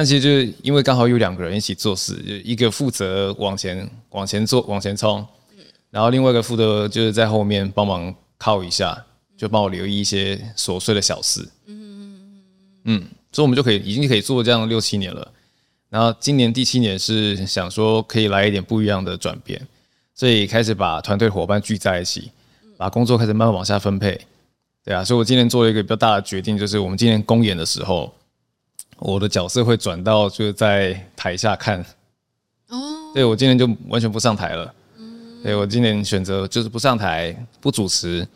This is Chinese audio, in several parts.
但其实就是因为刚好有两个人一起做事，就一个负责往前往前做往前冲，然后另外一个负责就是在后面帮忙靠一下，就帮我留意一些琐碎的小事。嗯嗯，所以我们就可以已经可以做这样六七年了。然后今年第七年是想说可以来一点不一样的转变，所以开始把团队伙伴聚在一起，把工作开始慢慢往下分配。对啊，所以我今年做了一个比较大的决定，就是我们今年公演的时候。我的角色会转到就是在台下看，哦，对我今年就完全不上台了，嗯，对我今年选择就是不上台，不主持，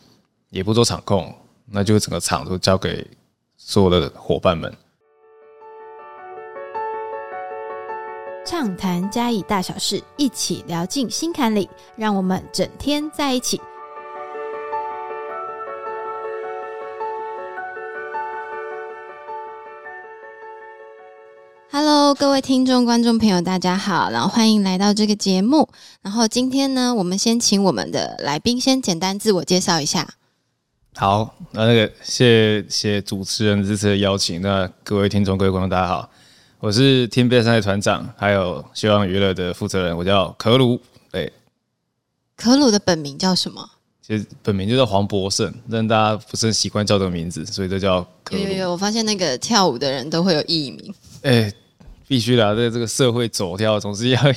也不做场控，那就整个场都交给所有的伙伴们。畅谈嘉义大小事，一起聊进心坎里，让我们整天在一起。Hello，各位听众、观众朋友，大家好，然后欢迎来到这个节目。然后今天呢，我们先请我们的来宾先简单自我介绍一下。好，那那个谢谢主持人这次的邀请。那各位听众、各位观众，大家好，我是天边山的团长，还有希望娱乐的负责人，我叫可鲁。对，可鲁的本名叫什么？其实本名就叫黄博胜，但大家不是很习惯叫这个名字，所以就叫可鲁。有有有，我发现那个跳舞的人都会有艺名。哎。必须的，在这个社会走跳，总是要有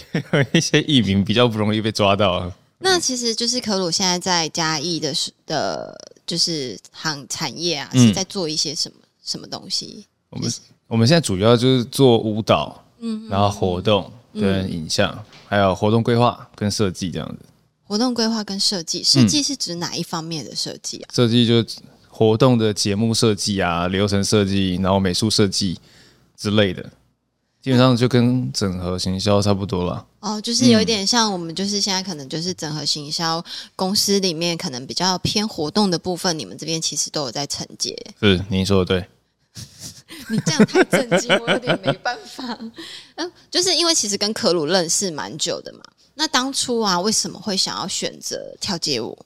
一些艺名，比较不容易被抓到。那其实就是可鲁现在在嘉义的的，就是行产业啊，是在做一些什么什么东西？我们我们现在主要就是做舞蹈，嗯，然后活动跟影像，还有活动规划跟设计这样子。活动规划跟设计，设计是指哪一方面的设计啊？设计就活动的节目设计啊，流程设计，然后美术设计之类的。基本上就跟整合行销差不多了。哦，就是有一点像我们，就是现在可能就是整合行销公司里面可能比较偏活动的部分，你们这边其实都有在承接。是，您说的对。你这样太震惊，我有点没办法。嗯，就是因为其实跟可鲁认识蛮久的嘛。那当初啊，为什么会想要选择跳街舞？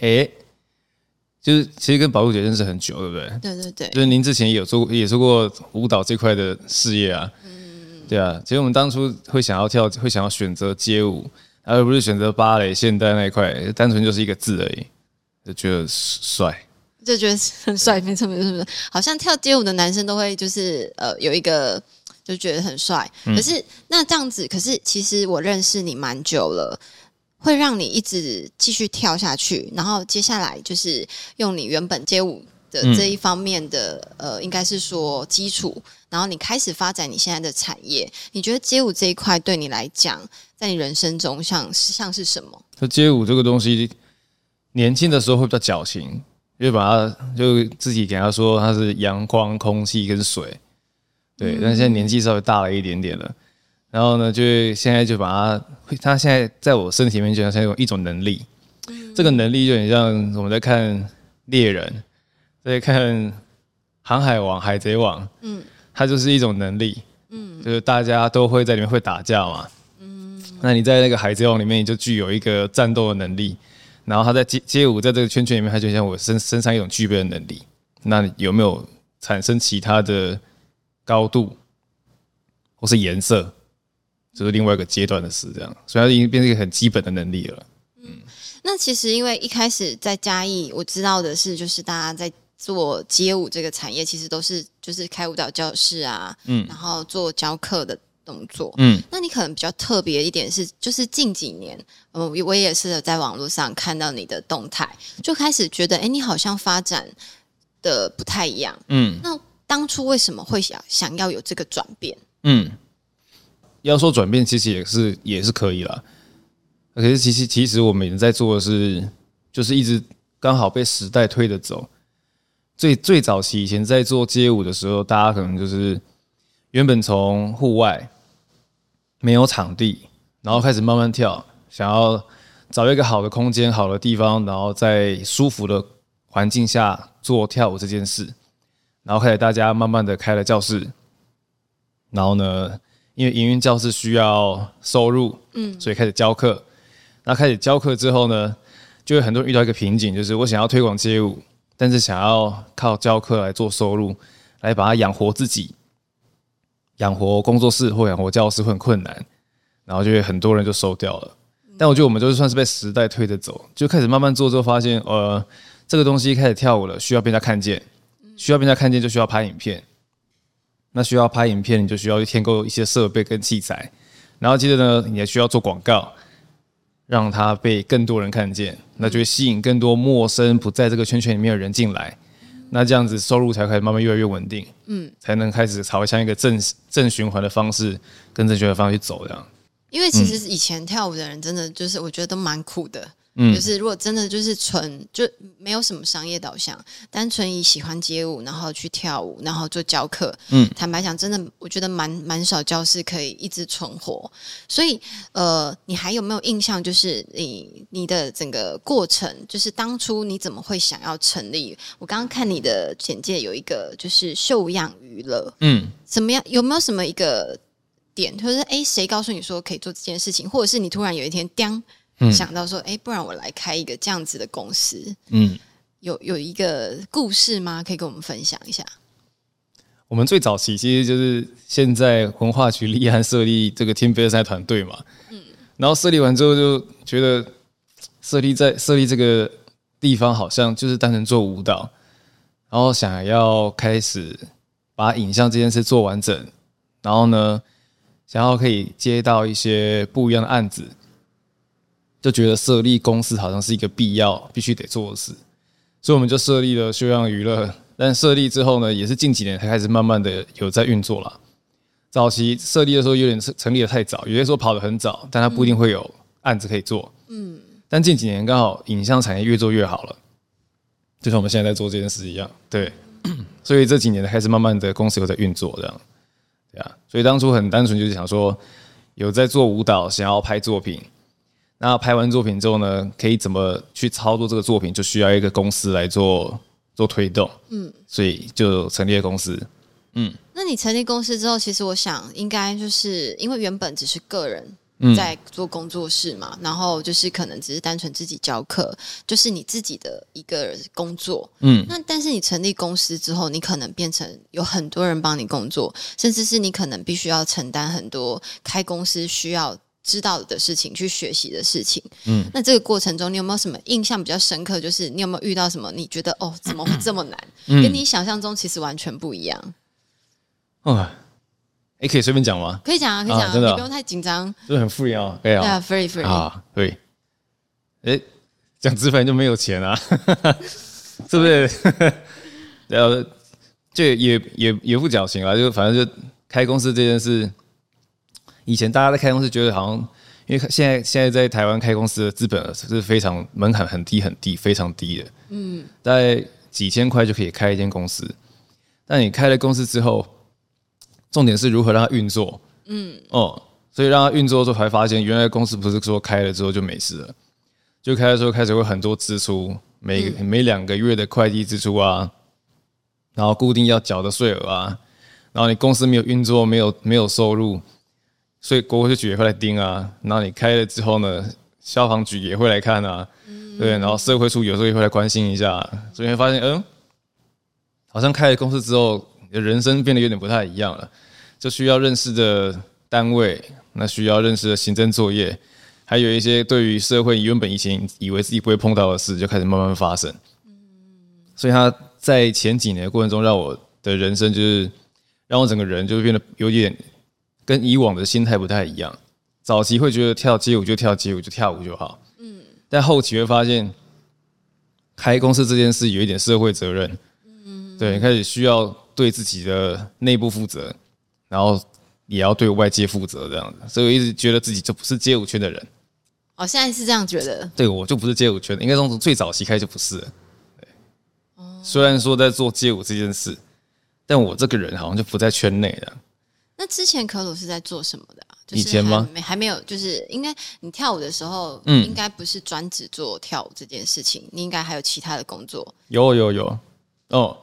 哎。就是其实跟宝路姐认识很久，对不对？对对对。就是您之前也有做也做过舞蹈这块的事业啊。嗯。对啊，其实我们当初会想要跳，会想要选择街舞，而不是选择芭蕾、现代那一块，单纯就是一个字而已，就觉得帅。就觉得很帅，没错没错没错。好像跳街舞的男生都会就是呃有一个就觉得很帅。可是那这样子，可是其实我认识你蛮久了。会让你一直继续跳下去，然后接下来就是用你原本街舞的这一方面的呃，应该是说基础，然后你开始发展你现在的产业。你觉得街舞这一块对你来讲，在你人生中像像是什么？那街舞这个东西，年轻的时候会比较矫情，因为把它就自己给他说它是阳光、空气跟水，对。但现在年纪稍微大了一点点了。然后呢，就现在就把它，它现在在我身体里面就像有一种能力，这个能力就很像我们在看猎人，在看航海王、海贼王，嗯，它就是一种能力，嗯，就是大家都会在里面会打架嘛，嗯，那你在那个海贼王里面，你就具有一个战斗的能力，然后他在街街舞在这个圈圈里面，他就像我身身上一种具备的能力，那有没有产生其他的高度或是颜色？就是另外一个阶段的事，这样，所以它已经变成一个很基本的能力了。嗯，那其实因为一开始在嘉义，我知道的是，就是大家在做街舞这个产业，其实都是就是开舞蹈教室啊，嗯，然后做教课的动作，嗯，那你可能比较特别一点是，就是近几年，嗯，我也是在网络上看到你的动态，就开始觉得，哎，你好像发展的不太一样，嗯，那当初为什么会想想要有这个转变？嗯。要说转变，其实也是也是可以了。可是其实其实我们在做的是，就是一直刚好被时代推着走。最最早期以前在做街舞的时候，大家可能就是原本从户外没有场地，然后开始慢慢跳，想要找一个好的空间、好的地方，然后在舒服的环境下做跳舞这件事。然后开始大家慢慢的开了教室，然后呢？因为营运教室需要收入，嗯，所以开始教课。那开始教课之后呢，就会很多人遇到一个瓶颈，就是我想要推广街舞，但是想要靠教课来做收入，来把它养活自己，养活工作室或养活教室会很困难，然后就会很多人就收掉了。但我觉得我们就是算是被时代推着走，就开始慢慢做之后，发现呃，这个东西开始跳舞了，需要被人家看见，需要被人家看见就需要拍影片。那需要拍影片，你就需要去添购一些设备跟器材，然后接着呢，你还需要做广告，让它被更多人看见，那就会吸引更多陌生不在这个圈圈里面的人进来，那这样子收入才开始慢慢越来越稳定，嗯，才能开始朝向一个正正循环的方式跟正循环方式去走这样。因为其实以前跳舞的人真的就是我觉得都蛮苦的。嗯，就是如果真的就是纯就没有什么商业导向，单纯以喜欢街舞，然后去跳舞，然后做教课。嗯，坦白讲，真的我觉得蛮蛮少教室可以一直存活。所以，呃，你还有没有印象？就是你你的整个过程，就是当初你怎么会想要成立？我刚刚看你的简介有一个就是秀样娱乐，嗯，怎么样？有没有什么一个点，就是哎，谁告诉你说可以做这件事情，或者是你突然有一天叮。想到说，哎，不然我来开一个这样子的公司。嗯，有有一个故事吗？可以跟我们分享一下。我们最早期其实就是现在文化局立案设立这个天飞赛团队嘛。嗯，然后设立完之后就觉得设立在设立这个地方好像就是单纯做舞蹈，然后想要开始把影像这件事做完整，然后呢，想要可以接到一些不一样的案子。就觉得设立公司好像是一个必要、必须得做的事，所以我们就设立了修养娱乐。但设立之后呢，也是近几年才开始慢慢的有在运作了。早期设立的时候有点成立的太早，有些时候跑得很早，但它不一定会有案子可以做。嗯。但近几年刚好影像产业越做越好了，就像我们现在在做这件事一样。对。所以这几年开始慢慢的公司有在运作这样。对啊。所以当初很单纯就是想说，有在做舞蹈，想要拍作品。那拍完作品之后呢，可以怎么去操作这个作品，就需要一个公司来做做推动。嗯，所以就成立了公司。嗯，那你成立公司之后，其实我想应该就是因为原本只是个人在做工作室嘛，然后就是可能只是单纯自己教课，就是你自己的一个工作。嗯，那但是你成立公司之后，你可能变成有很多人帮你工作，甚至是你可能必须要承担很多开公司需要。知道的事情，去学习的事情。嗯，那这个过程中，你有没有什么印象比较深刻？就是你有没有遇到什么？你觉得哦，怎么会这么难？跟你想象中其实完全不一样。哦，哎，可以随便讲吗？可以讲啊，可以讲，啊，你不用太紧张，就很 free 啊，可以啊，free free 啊，对。哎，讲直白就没有钱啊，是不是？然后就也也也不矫情啊，就反正就开公司这件事。以前大家在开公司，觉得好像，因为现在现在在台湾开公司的资本是非常门槛很低很低，非常低的。嗯，在几千块就可以开一间公司。但你开了公司之后，重点是如何让它运作。嗯，哦，所以让它运作之后，才发现原来公司不是说开了之后就没事了，就开的时候开始会很多支出，每每两个月的会计支出啊，然后固定要缴的税额啊，然后你公司没有运作，没有没有收入。所以国税局也会来盯啊，然后你开了之后呢，消防局也会来看啊，对，然后社会处有时候也会来关心一下，所以会发现，嗯，好像开了公司之后，人生变得有点不太一样了，就需要认识的单位，那需要认识的行政作业，还有一些对于社会原本以前以为自己不会碰到的事，就开始慢慢发生。所以他在前几年的过程中，让我的人生就是让我整个人就变得有点。跟以往的心态不太一样，早期会觉得跳街舞就跳街舞，就跳舞就好。嗯，但后期会发现，开公司这件事有一点社会责任。嗯，对，开始需要对自己的内部负责，然后也要对外界负责这样子。所以我一直觉得自己就不是街舞圈的人。哦，现在是这样觉得？对，我就不是街舞圈的，应该从最早期开始就不是。对，哦，虽然说在做街舞这件事，但我这个人好像就不在圈内的。那之前可鲁是在做什么的啊？以前吗？没还没有，就是应该你跳舞的时候，嗯，应该不是专职做跳舞这件事情，你应该还有其他的工作。有有有，哦，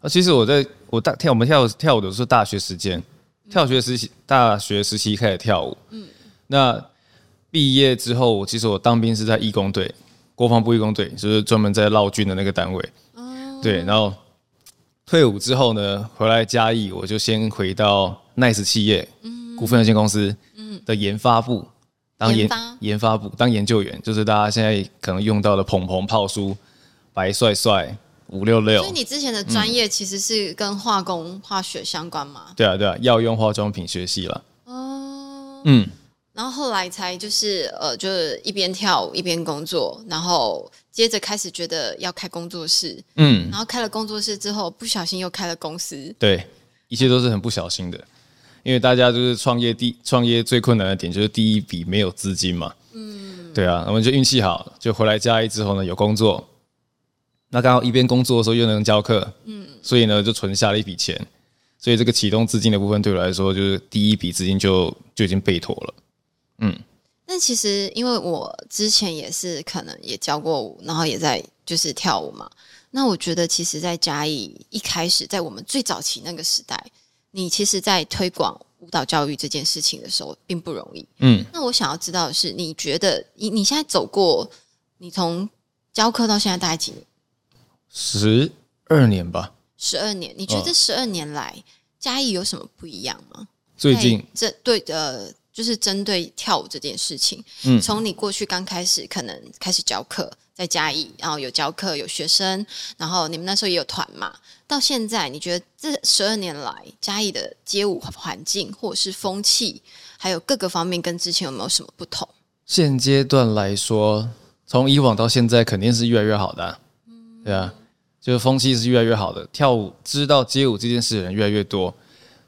啊，其实我在我大跳我们跳跳舞的是大学时间，跳学实习，大学时期开始跳舞。嗯，那毕业之后，其实我当兵是在义工队，国防部义工队，就是专门在绕军的那个单位。哦，对，然后。退伍之后呢，回来嘉义，我就先回到 Nice 企业股份有限公司的研发部当研研发。部当研究员，就是大家现在可能用到的鹏鹏炮叔、白帅帅、五六六。所以，你之前的专业其实是跟化工、化学相关嘛？对啊对啊，药用化妆品学系了。哦，嗯，然后后来才就是呃，就是一边跳舞一边工作，然后接着开始觉得要开工作室，嗯，然后开了工作室之后，不小心又开了公司。对，一切都是很不小心的，因为大家就是创业第创业最困难的点就是第一笔没有资金嘛。嗯，对啊，我们就运气好，就回来嘉义之后呢有工作，那刚好一边工作的时候又能教课，嗯，所以呢就存下了一笔钱，所以这个启动资金的部分对我来说就是第一笔资金就就已经备妥了。嗯但其实因为我之前也是可能也教过舞，然后也在就是跳舞嘛。那我觉得其实，在嘉义一开始，在我们最早期那个时代，你其实，在推广舞蹈教育这件事情的时候，并不容易。嗯，那我想要知道的是，你觉得你你现在走过，你从教课到现在大概几年？十二年吧，十二年。你觉得十二年来，嘉义有什么不一样吗？最近在这对呃，就是针对跳舞这件事情，嗯从你过去刚开始可能开始教课，在嘉义，然后有教课有学生，然后你们那时候也有团嘛，到现在你觉得这十二年来嘉义的街舞环境或者是风气，还有各个方面跟之前有没有什么不同？现阶段来说，从以往到现在肯定是越来越好的啊、对啊，就是风气是越来越好的，跳舞知道街舞这件事的人越来越多，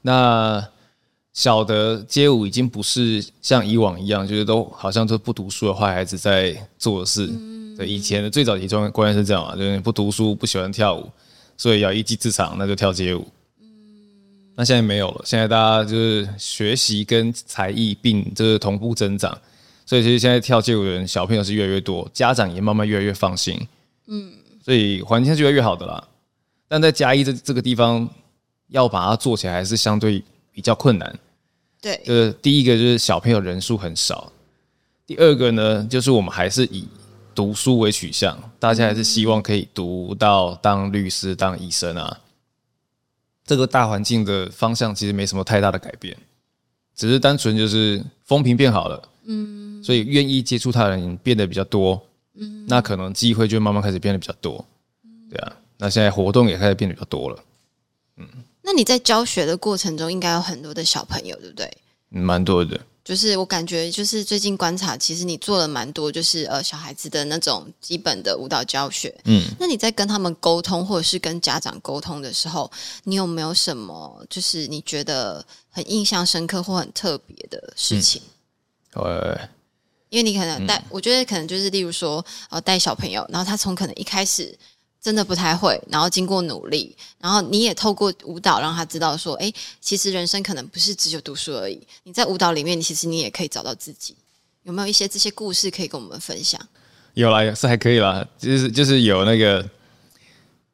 那晓得街舞已经不是像以往一样，就是都好像都不读书的坏孩子在做的事。对，以前的最早期中观念是这样嘛，就是不读书不喜欢跳舞，所以要一技之长，那就跳街舞。那现在没有了，现在大家就是学习跟才艺并就是同步增长，所以其实现在跳街舞的人小朋友是越来越多，家长也慢慢越来越放心，嗯，所以环境是越来越好的啦。但在嘉义这这个地方，要把它做起来还是相对比较困难。对，就是第一个就是小朋友人数很少，第二个呢就是我们还是以读书为取向，大家还是希望可以读到当律师、当医生啊。这个大环境的方向其实没什么太大的改变，只是单纯就是风评变好了，嗯，所以愿意接触他的人变得比较多，嗯，那可能机会就慢慢开始变得比较多，对啊，那现在活动也开始变得比较多了，嗯那你在教学的过程中，应该有很多的小朋友，对不对？嗯蛮多的，就是我感觉，就是最近观察，其实你做了蛮多，就是呃小孩子的那种基本的舞蹈教学。嗯，那你在跟他们沟通，或者是跟家长沟通的时候，你有没有什么就是你觉得很印象深刻或很特别的事情？呃，因为你可能带，我觉得可能就是例如说，呃，带小朋友，然后他从可能一开始真的不太会，然后经过努力，然后你也透过舞蹈让他知道说，哎，其实人生可能不是只有读书而已。你在舞蹈里面，其实你也可以找到自己。有没有一些这些故事可以跟我们分享？有啦，是还可以啦，就是就是有那个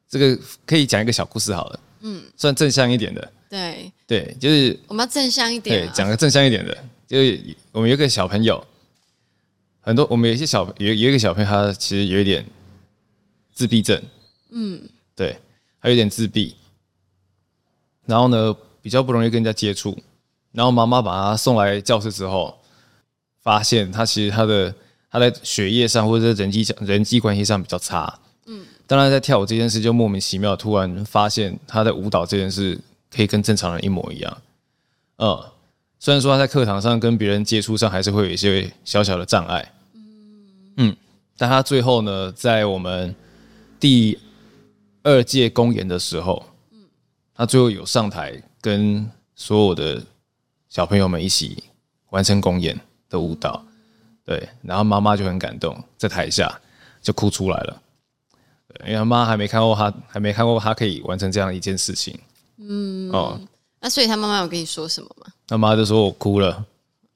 这个可以讲一个小故事好了，嗯，算正向一点的，对，对，就是我们要正向一点、啊。对讲个正向一点的，就是我们有一个小朋友，很多我们有一些小有有一个小朋友，他其实有一点自闭症，嗯，对，他有点自闭，然后呢比较不容易跟人家接触，然后妈妈把他送来教室之后，发现他其实他的他在学业上或者是人际人际关系上比较差，嗯，当然在跳舞这件事就莫名其妙突然发现他的舞蹈这件事可以跟正常人一模一样，嗯，虽然说他在课堂上跟别人接触上还是会有一些小小的障碍，嗯，但他最后呢，在我们第二届公演的时候，嗯他最后有上台跟所有的小朋友们一起完成公演的舞蹈，对，然后妈妈就很感动，在台下就哭出来了，对，因为他妈还没看过他，还没看过他可以完成这样一件事情，嗯，哦，那所以他妈妈有跟你说什么吗？他妈就说我哭了，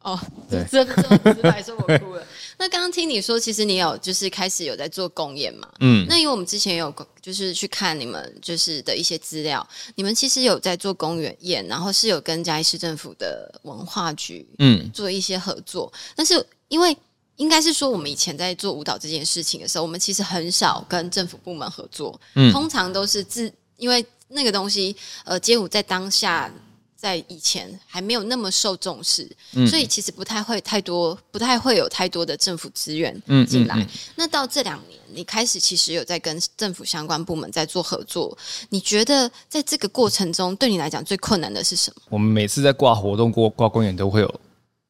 哦，对。这这这么直白说我哭了。那刚刚听你说，其实你有就是开始有在做公演嘛？嗯，那因为我们之前有就是去看你们就是的一些资料，你们其实有在做公园演，然后是有跟嘉义市政府的文化局嗯。做一些合作，但是因为应该是说我们以前在做舞蹈这件事情的时候，我们其实很少跟政府部门合作，嗯。通常都是自因为那个东西，呃，街舞在当下在以前还没有那么受重视，嗯所以其实不太会太多，不太会有太多的政府资源嗯进来。嗯嗯那到这两年，你开始其实有在跟政府相关部门在做合作，你觉得在这个过程中，对你来讲最困难的是什么？我们每次在挂活动、挂挂公演都会有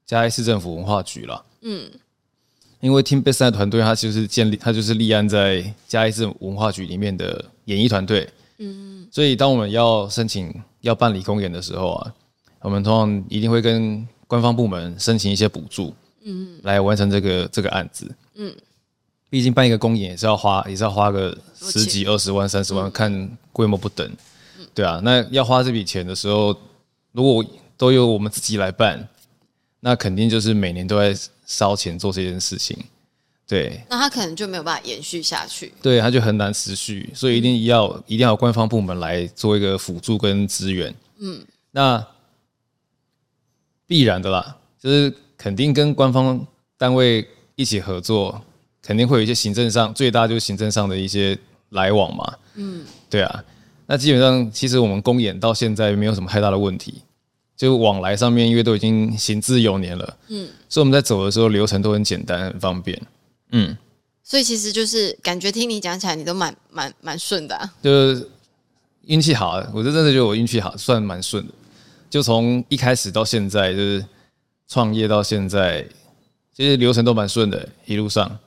嘉义市政府文化局啦。嗯，因为 Team Best 的团队，它就是建立，它就是立案在嘉义市文化局里面的演艺团队。嗯，所以当我们要申请要办理公演的时候啊，我们通常一定会跟官方部门申请一些补助，嗯，来完成这个这个案子。嗯，毕竟办一个公演也是要花，也是要花个十几、二十万、三十万，看规模不等。对啊，那要花这笔钱的时候，如果都由我们自己来办，那肯定就是每年都在烧钱做这件事情。对那他可能就没有办法延续下去。对，他就很难持续，所以一定要一定要有官方部门来做一个辅助跟支援。嗯，那必然的啦，就是肯定跟官方单位一起合作，肯定会有一些行政上最大就是行政上的一些来往嘛。嗯，对啊。那基本上，其实我们公演到现在没有什么太大的问题，就往来上面，因为都已经行之有年了，嗯，所以我们在走的时候流程都很简单，很方便。嗯，所以其实就是感觉听你讲起来，你都蛮蛮蛮顺的、啊。就是运气好啊，我就真的觉得我运气好，算蛮顺的。就从一开始到现在，就是创业到现在，其实流程都蛮顺的，一路上。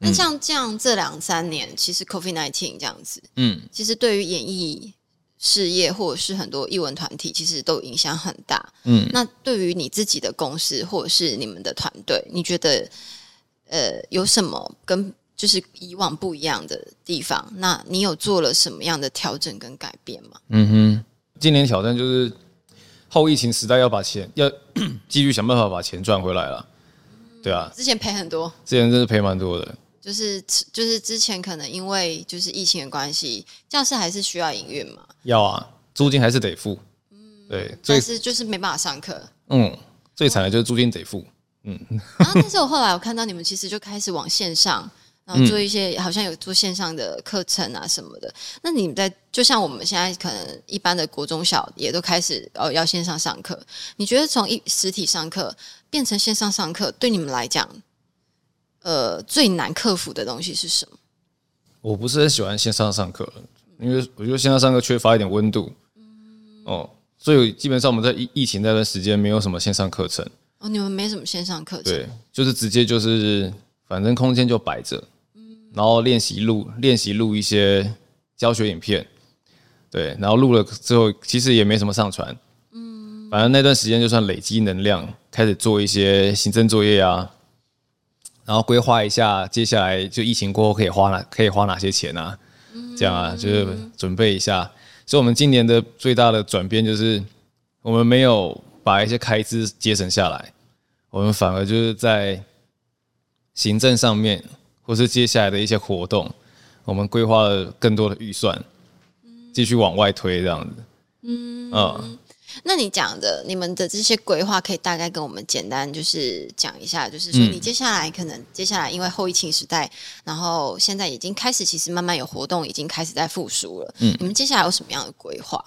那像这样这两三年，其实 COVID nineteen 这样子，嗯，其实对于演艺事业或者是很多艺文团体，其实都影响很大。嗯，那对于你自己的公司或者是你们的团队，你觉得呃有什么跟就是以往不一样的地方？那你有做了什么样的调整跟改变吗？嗯哼，今年挑战就是后疫情时代要把钱要继续想办法把钱赚回来了。对啊，之前赔很多，之前真是赔蛮多的。就是就是之前可能因为就是疫情的关系，教室还是需要营运嘛，要啊，租金还是得付。对，但是就是没办法上课。嗯最惨的就是租金得付。然后，但是我后来我看到你们其实就开始往线上，然后做一些、好像有做线上的课程啊什么的。那你们在就像我们现在可能一般的国中小也都开始哦要线上上课，你觉得从一实体上课变成线上上课，对你们来讲，呃，最难克服的东西是什么？我不是很喜欢线上上课，因为我觉得线上上课缺乏一点温度。哦，所以基本上我们在疫疫情那段时间没有什么线上课程，哦，你们没什么线上课程，对，就是直接就是反正空间就摆着，嗯。然后练习录练习录一些教学影片，对，然后录了之后其实也没什么上传，嗯，反正那段时间就算累积能量，开始做一些行政作业啊，然后规划一下接下来就疫情过后可以花哪可以花哪些钱啊，这样啊，就是准备一下。所以，我们今年的最大的转变就是，我们没有把一些开支节省下来，我们反而就是在行政上面，或是接下来的一些活动，我们规划了更多的预算，继续往外推这样子。嗯那你讲的你们的这些规划，可以大概跟我们简单就是讲一下，就是说嗯你接下来可能接下来因为后疫情时代，然后现在已经开始，其实慢慢有活动已经开始在复苏了。嗯，你们接下来有什么样的规划？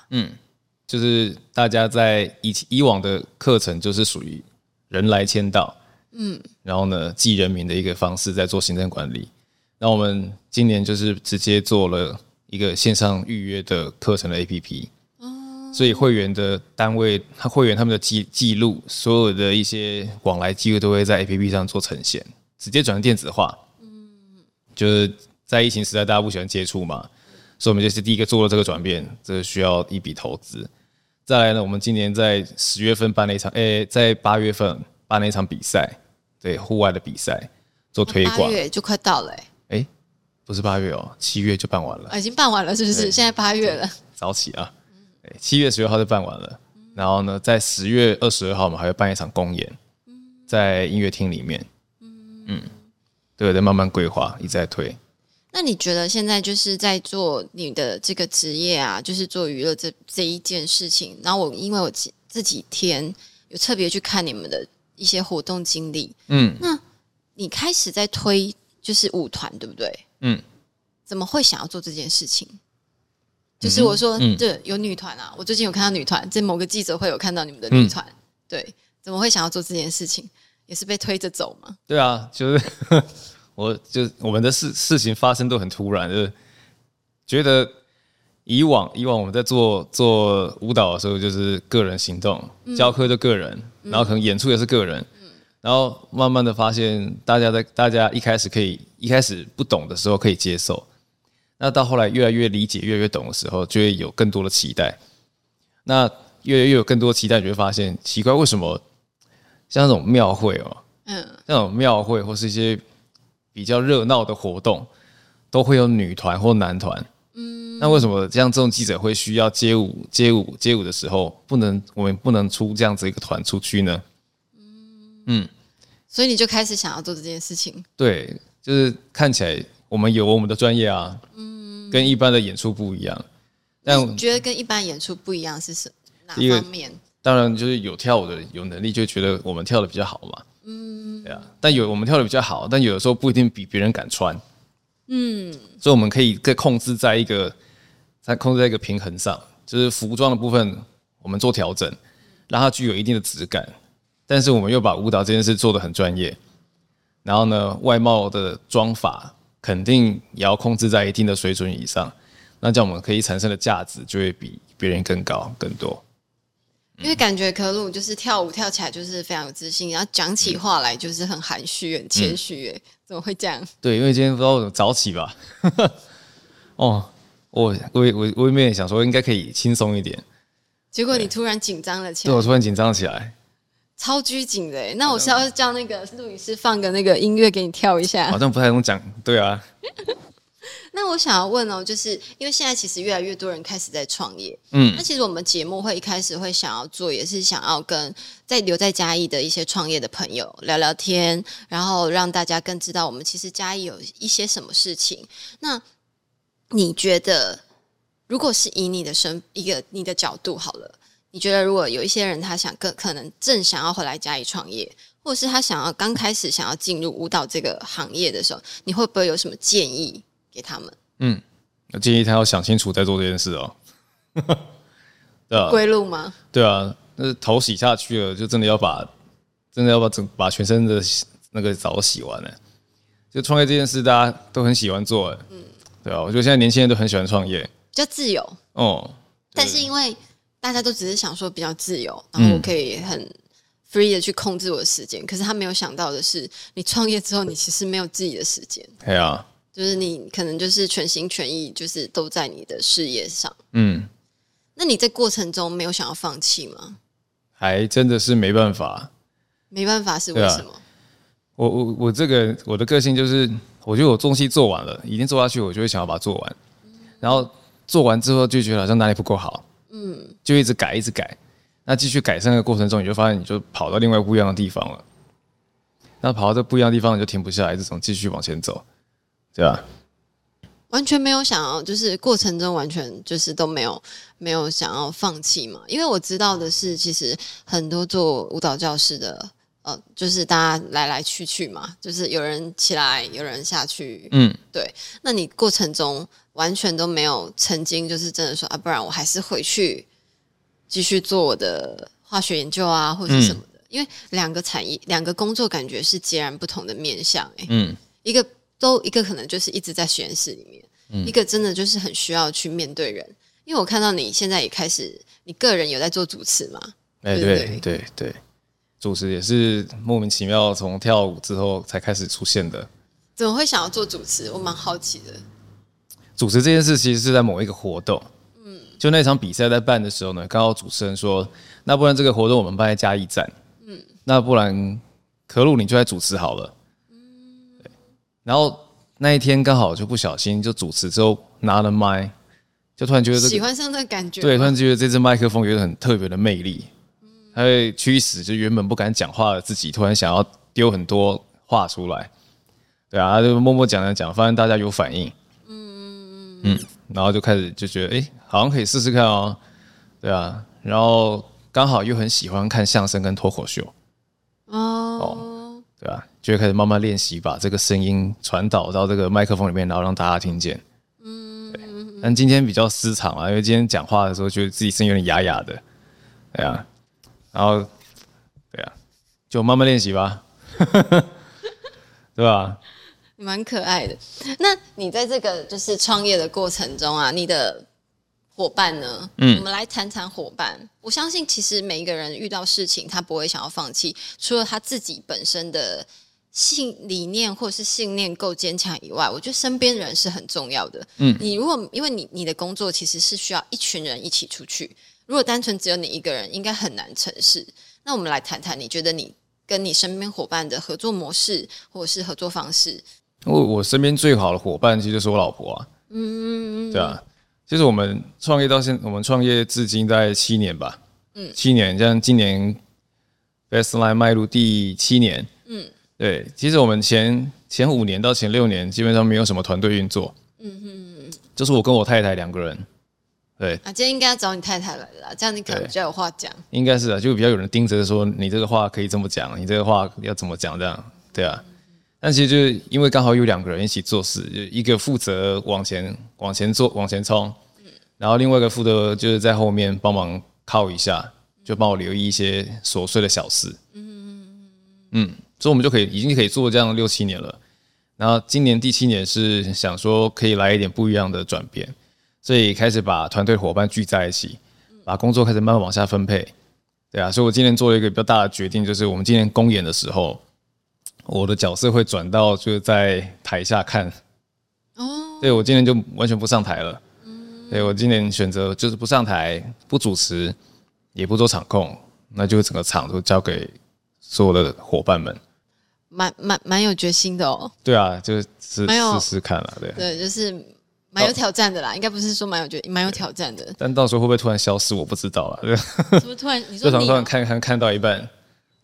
就是大家在以以往的课程就是属于人来签到，嗯，然后呢记人名的一个方式在做行政管理。那我们今年就是直接做了一个线上预约的课程的 APP，哦所以会员的单位，他会员他们的记记录，所有的一些往来记录都会在 APP 上做呈现，直接转成电子化。嗯就是在疫情时代，大家不喜欢接触嘛，所以我们就是第一个做了这个转变，这需要一笔投资。再来呢，我们今年在十月份办了一场，诶、在八月份办了一场比赛，对，户外的比赛做推八广。月就快到了、欸，诶、不是八月哦，七月就办完了。啊已经办完了，是不是？对现在八月了，早起啊，对，七月十六号就办完了，然后呢，在十月二十二号我们还会办一场公演，在音乐厅里面，嗯，对，在慢慢规划，一直在推。那你觉得现在就是在做你的这个职业啊，就是做娱乐这这一件事情？然后我因为我这这几天有特别去看你们的一些活动经历，嗯那你开始在推就是舞团，对不对？嗯，怎么会想要做这件事情？就是我说，嗯对，有女团啊，我最近有看到女团，在某个记者会有看到你们的女团，对，怎么会想要做这件事情？也是被推着走吗？对啊，就是我就我们的事事情发生都很突然，就是觉得以往以往我们在做做舞蹈的时候，就是个人行动，教课就个人，然后可能演出也是个人，然后慢慢的发现大家在大家一开始可以一开始不懂的时候可以接受，那到后来越来越理解、越来越懂的时候，就会有更多的期待。那越来越有更多期待，你就会发现奇怪，为什么像那种庙会哦，嗯，那种庙会或是一些比较热闹的活动，都会有女团或男团。嗯，那为什么像这种记者会需要街舞、街舞、街舞的时候，不能我们不能出这样子一个团出去呢？嗯所以你就开始想要做这件事情。对，就是看起来我们有我们的专业啊，嗯，跟一般的演出不一样。但你觉得跟一般演出不一样是什哪方面？当然就是有跳舞的有能力，就觉得我们跳的比较好嘛。嗯，对啊。但有我们跳的比较好，但有的时候不一定比别人敢穿。嗯，所以我们可以再控制在一个在控制在一个平衡上，就是服装的部分我们做调整，让它具有一定的质感。但是我们又把舞蹈这件事做得很专业，然后呢，外貌的妆法肯定也要控制在一定的水准以上，那这样我们可以产生的价值就会比别人更高更多。因为感觉可鲁就是跳舞跳起来就是非常有自信，然后讲起话来就是很含蓄、很谦虚，哎，怎么会这样？对，因为今天不知道怎么早起吧。哦，我我我我原本也想说应该可以轻松一点，结果你突然紧张了起来对我，突然紧张起来，超拘谨的哎。那我是要叫那个录影师放个那个音乐给你跳一下好。像不太能讲。对啊，那我想要问哦，就是因为现在其实越来越多人开始在创业，嗯那其实我们节目会一开始会想要做，也是想要跟在留在嘉义的一些创业的朋友聊聊天，然后让大家更知道我们其实嘉义有一些什么事情。那你觉得，如果是以你的身一个你的角度好了，你觉得如果有一些人他想更可能正想要回来嘉义创业，或者是他想要刚开始想要进入舞蹈这个行业的时候，你会不会有什么建议给他们？嗯，我建议他要想清楚再做这件事哦。对啊，归路吗？对啊，那头洗下去了，就真的要把真的要把整把全身的那个澡洗完了。就创业这件事，大家都很喜欢做，嗯，对啊，我觉得现在年轻人都很喜欢创业，比较自由，哦，但是因为大家都只是想说比较自由，然后我可以很 free 的去控制我的时间，可是他没有想到的是，你创业之后，你其实没有自己的时间，对啊，就是你可能就是全心全意，就是都在你的事业上。嗯，那你在过程中没有想要放弃吗？还真的是没办法。没办法，是为什么？我我我这个我的个性就是，我觉得我东西做完了，已经做下去，我就会想要把它做完。然后做完之后就觉得好像哪里不够好，嗯，就一直改，一直改。那继续改善的过程中，你就发现你就跑到另外不一样的地方了。那跑到这不一样的地方，你就停不下来，这种继续往前走，对吧？完全没有想要，就是过程中完全就是都没有没有想要放弃嘛。因为我知道的是，其实很多做舞蹈教室的，呃，就是大家来来去去嘛，就是有人起来，有人下去。嗯，对。那你过程中完全都没有曾经就是真的说啊，不然我还是回去继续做我的化学研究啊，或者是什么的。因为两个产业、两个工作感觉是截然不同的面向、欸，嗯，一个都一个可能就是一直在实验室里面，一个真的就是很需要去面对人。因为我看到你现在也开始，你个人有在做主持嘛？哎、对对对对，主持也是莫名其妙从跳舞之后才开始出现的。怎么会想要做主持？我蛮好奇的。主持这件事其实是在某一个活动，嗯，就那场比赛在办的时候呢，刚好主持人说，那不然这个活动我们办在嘉义站，嗯，那不然可鲁你就来主持好了，然后那一天刚好就不小心就主持之后拿了麦，就突然觉得这个喜欢上那个感觉，对，突然觉得这支麦克风有很特别的魅力，它会驱使就原本不敢讲话的自己，突然想要丢很多话出来。对啊，他就默默讲讲讲，发现大家有反应，嗯嗯，然后就开始就觉得，哎、好像可以试试看哦。对啊，然后刚好又很喜欢看相声跟脱口秀，哦。对吧、就会开始慢慢练习，把这个声音传导到这个麦克风里面，然后让大家听见。嗯但今天比较私藏啊，因为今天讲话的时候觉得自己声音有点哑哑的，对啊，然后对啊，就慢慢练习吧，对吧？你蛮可爱的。那你在这个就是创业的过程中啊，你的伙伴呢？嗯，我们来谈谈伙伴。我相信其实每一个人遇到事情，他不会想要放弃，除了他自己本身的信理念或者是信念够坚强以外，我觉得身边人是很重要的。嗯，你如果因为你你的工作其实是需要一群人一起出去，如果单纯只有你一个人，应该很难成事。那我们来谈谈，你觉得你跟你身边伙伴的合作模式或者是合作方式？我我身边最好的伙伴其实就是我老婆啊。嗯，对啊。其实我们创业到现，我们创业至今在七年吧。嗯，七年，像今年 Best Line 迈入第七年。嗯，对。其实我们前前五年到前六年基本上没有什么团队运作。嗯哼就是我跟我太太两个人。对。啊，今天应该要找你太太来了，这样你可能比较有话讲。应该是啊，就比较有人盯着说你这个话可以这么讲，你这个话要怎么讲这样。对啊。但其实就是因为刚好有两个人一起做事，就一个负责往前往前做往前冲，然后另外一个负责就是在后面帮忙靠一下，就帮我留意一些琐碎的小事。嗯嗯嗯所以我们就可以已经可以做这样六七年了。然后今年第七年是想说可以来一点不一样的转变，所以开始把团队伙伴聚在一起，把工作开始慢慢往下分配。对啊，所以我今年做了一个比较大的决定，就是我们今年公演的时候。我的角色会转到就是在台下看，哦，对我今年就完全不上台了，嗯，对我今年选择就是不上台，不主持，也不做场控，那就整个场都交给所有的伙伴们，蛮蛮蛮有决心的哦，对啊，就是试试试看了，对，对，就是蛮有挑战的啦，应该不是说蛮有决蛮有挑战的，但到时候会不会突然消失，我不知道了，对，是不是突然你说突然看看看到一半。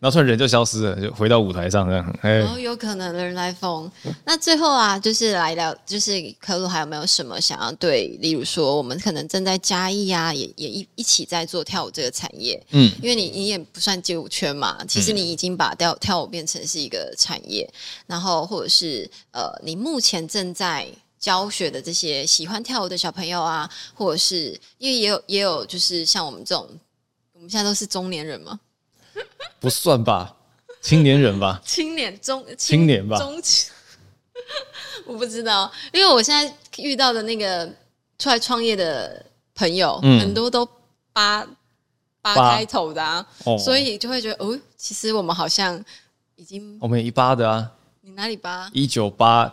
然后突然人就消失了，就回到舞台上这样。哦，有可能人来疯。那最后啊，就是来聊，就是科鲁还有没有什么想要对，例如说我们可能正在嘉义啊，也也一一起在做跳舞这个产业。嗯，因为你你也不算街舞圈嘛，其实你已经把跳跳舞变成是一个产业。然后或者是呃，你目前正在教学的这些喜欢跳舞的小朋友啊，或者是因为也有也有就是像我们这种，我们现在都是中年人嘛。不算吧，青年人吧，青年中青年吧，中青，我不知道，因为我现在遇到的那个出来创业的朋友，很多都八八开头的啊，所以就会觉得哦，其实我们好像已经我们一八的啊，你哪里八？一九八，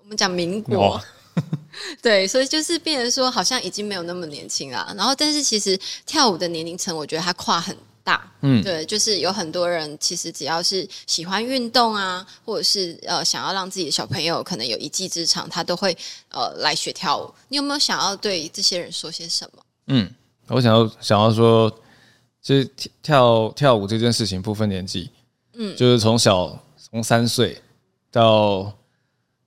我们讲民国，对，所以就是变成说好像已经没有那么年轻了，然后但是其实跳舞的年龄层，我觉得它跨很。大，嗯，对，就是有很多人其实只要是喜欢运动啊，或者是呃想要让自己的小朋友可能有一技之长，他都会呃来学跳舞。你有没有想要对这些人说些什么？嗯，我想要想要说，就是跳跳舞这件事情不分年纪，嗯，就是从小从三岁到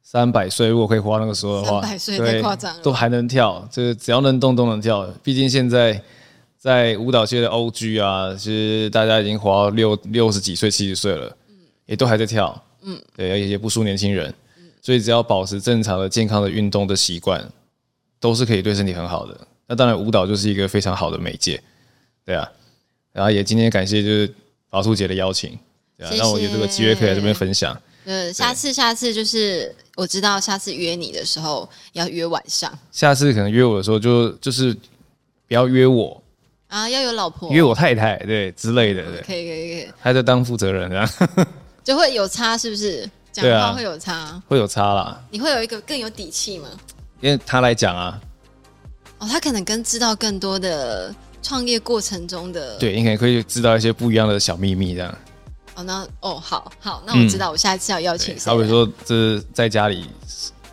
三百岁，如果可以活那个时候的话，三百岁太夸张了，都还能跳，就是只要能动都能跳。毕竟现在。在舞蹈界的 O.G. 啊，其实大家已经活到六六十几岁、七十岁了，嗯，也都还在跳，嗯，对，而且也不输年轻人，所以只要保持正常的、健康的运动的习惯，都是可以对身体很好的。那当然，舞蹈就是一个非常好的媒介，对啊。然后也今天感谢就是宝兔姐的邀请，对啊，让我有这个机会可以在这边分享。呃，下次下次就是我知道下次约你的时候要约晚上，下次可能约我的时候就就是不要约我。啊，要有老婆约我太太对之类的，对，可以可以可以，他在当负责人这样，就会有差是不是？讲话会有差，会有差啦。你会有一个更有底气吗？因为他来讲啊，哦，他可能跟知道更多的创业过程中的，对，你可能可以知道一些不一样的小秘密这样。哦，那哦，好好，那我知道，我下一次要邀请。好比说，这在家里，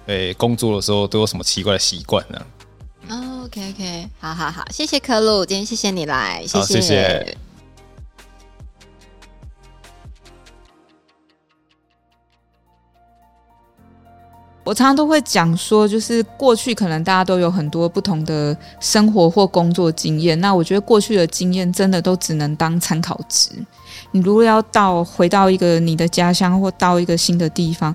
诶，工作的时候都有什么奇怪的习惯呢？哦，OK OK，好好好，谢谢科鲁，今天谢谢你来，谢谢。我常常都会讲说，就是过去可能大家都有很多不同的生活或工作经验，那我觉得过去的经验真的都只能当参考值。你如果要到回到一个你的家乡或到一个新的地方，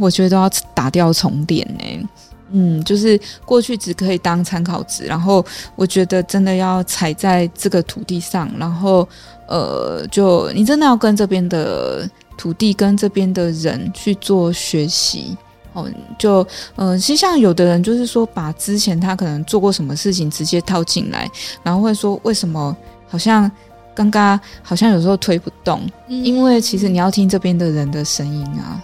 我觉得都要打掉重练呢。嗯，就是过去只可以当参考值，然后我觉得真的要踩在这个土地上，然后呃，就你真的要跟这边的土地、跟这边的人去做学习。哦，就嗯，其实像有的人就是说，把之前他可能做过什么事情直接套进来，然后会说为什么好像刚刚好像有时候推不动，因为其实你要听这边的人的声音啊。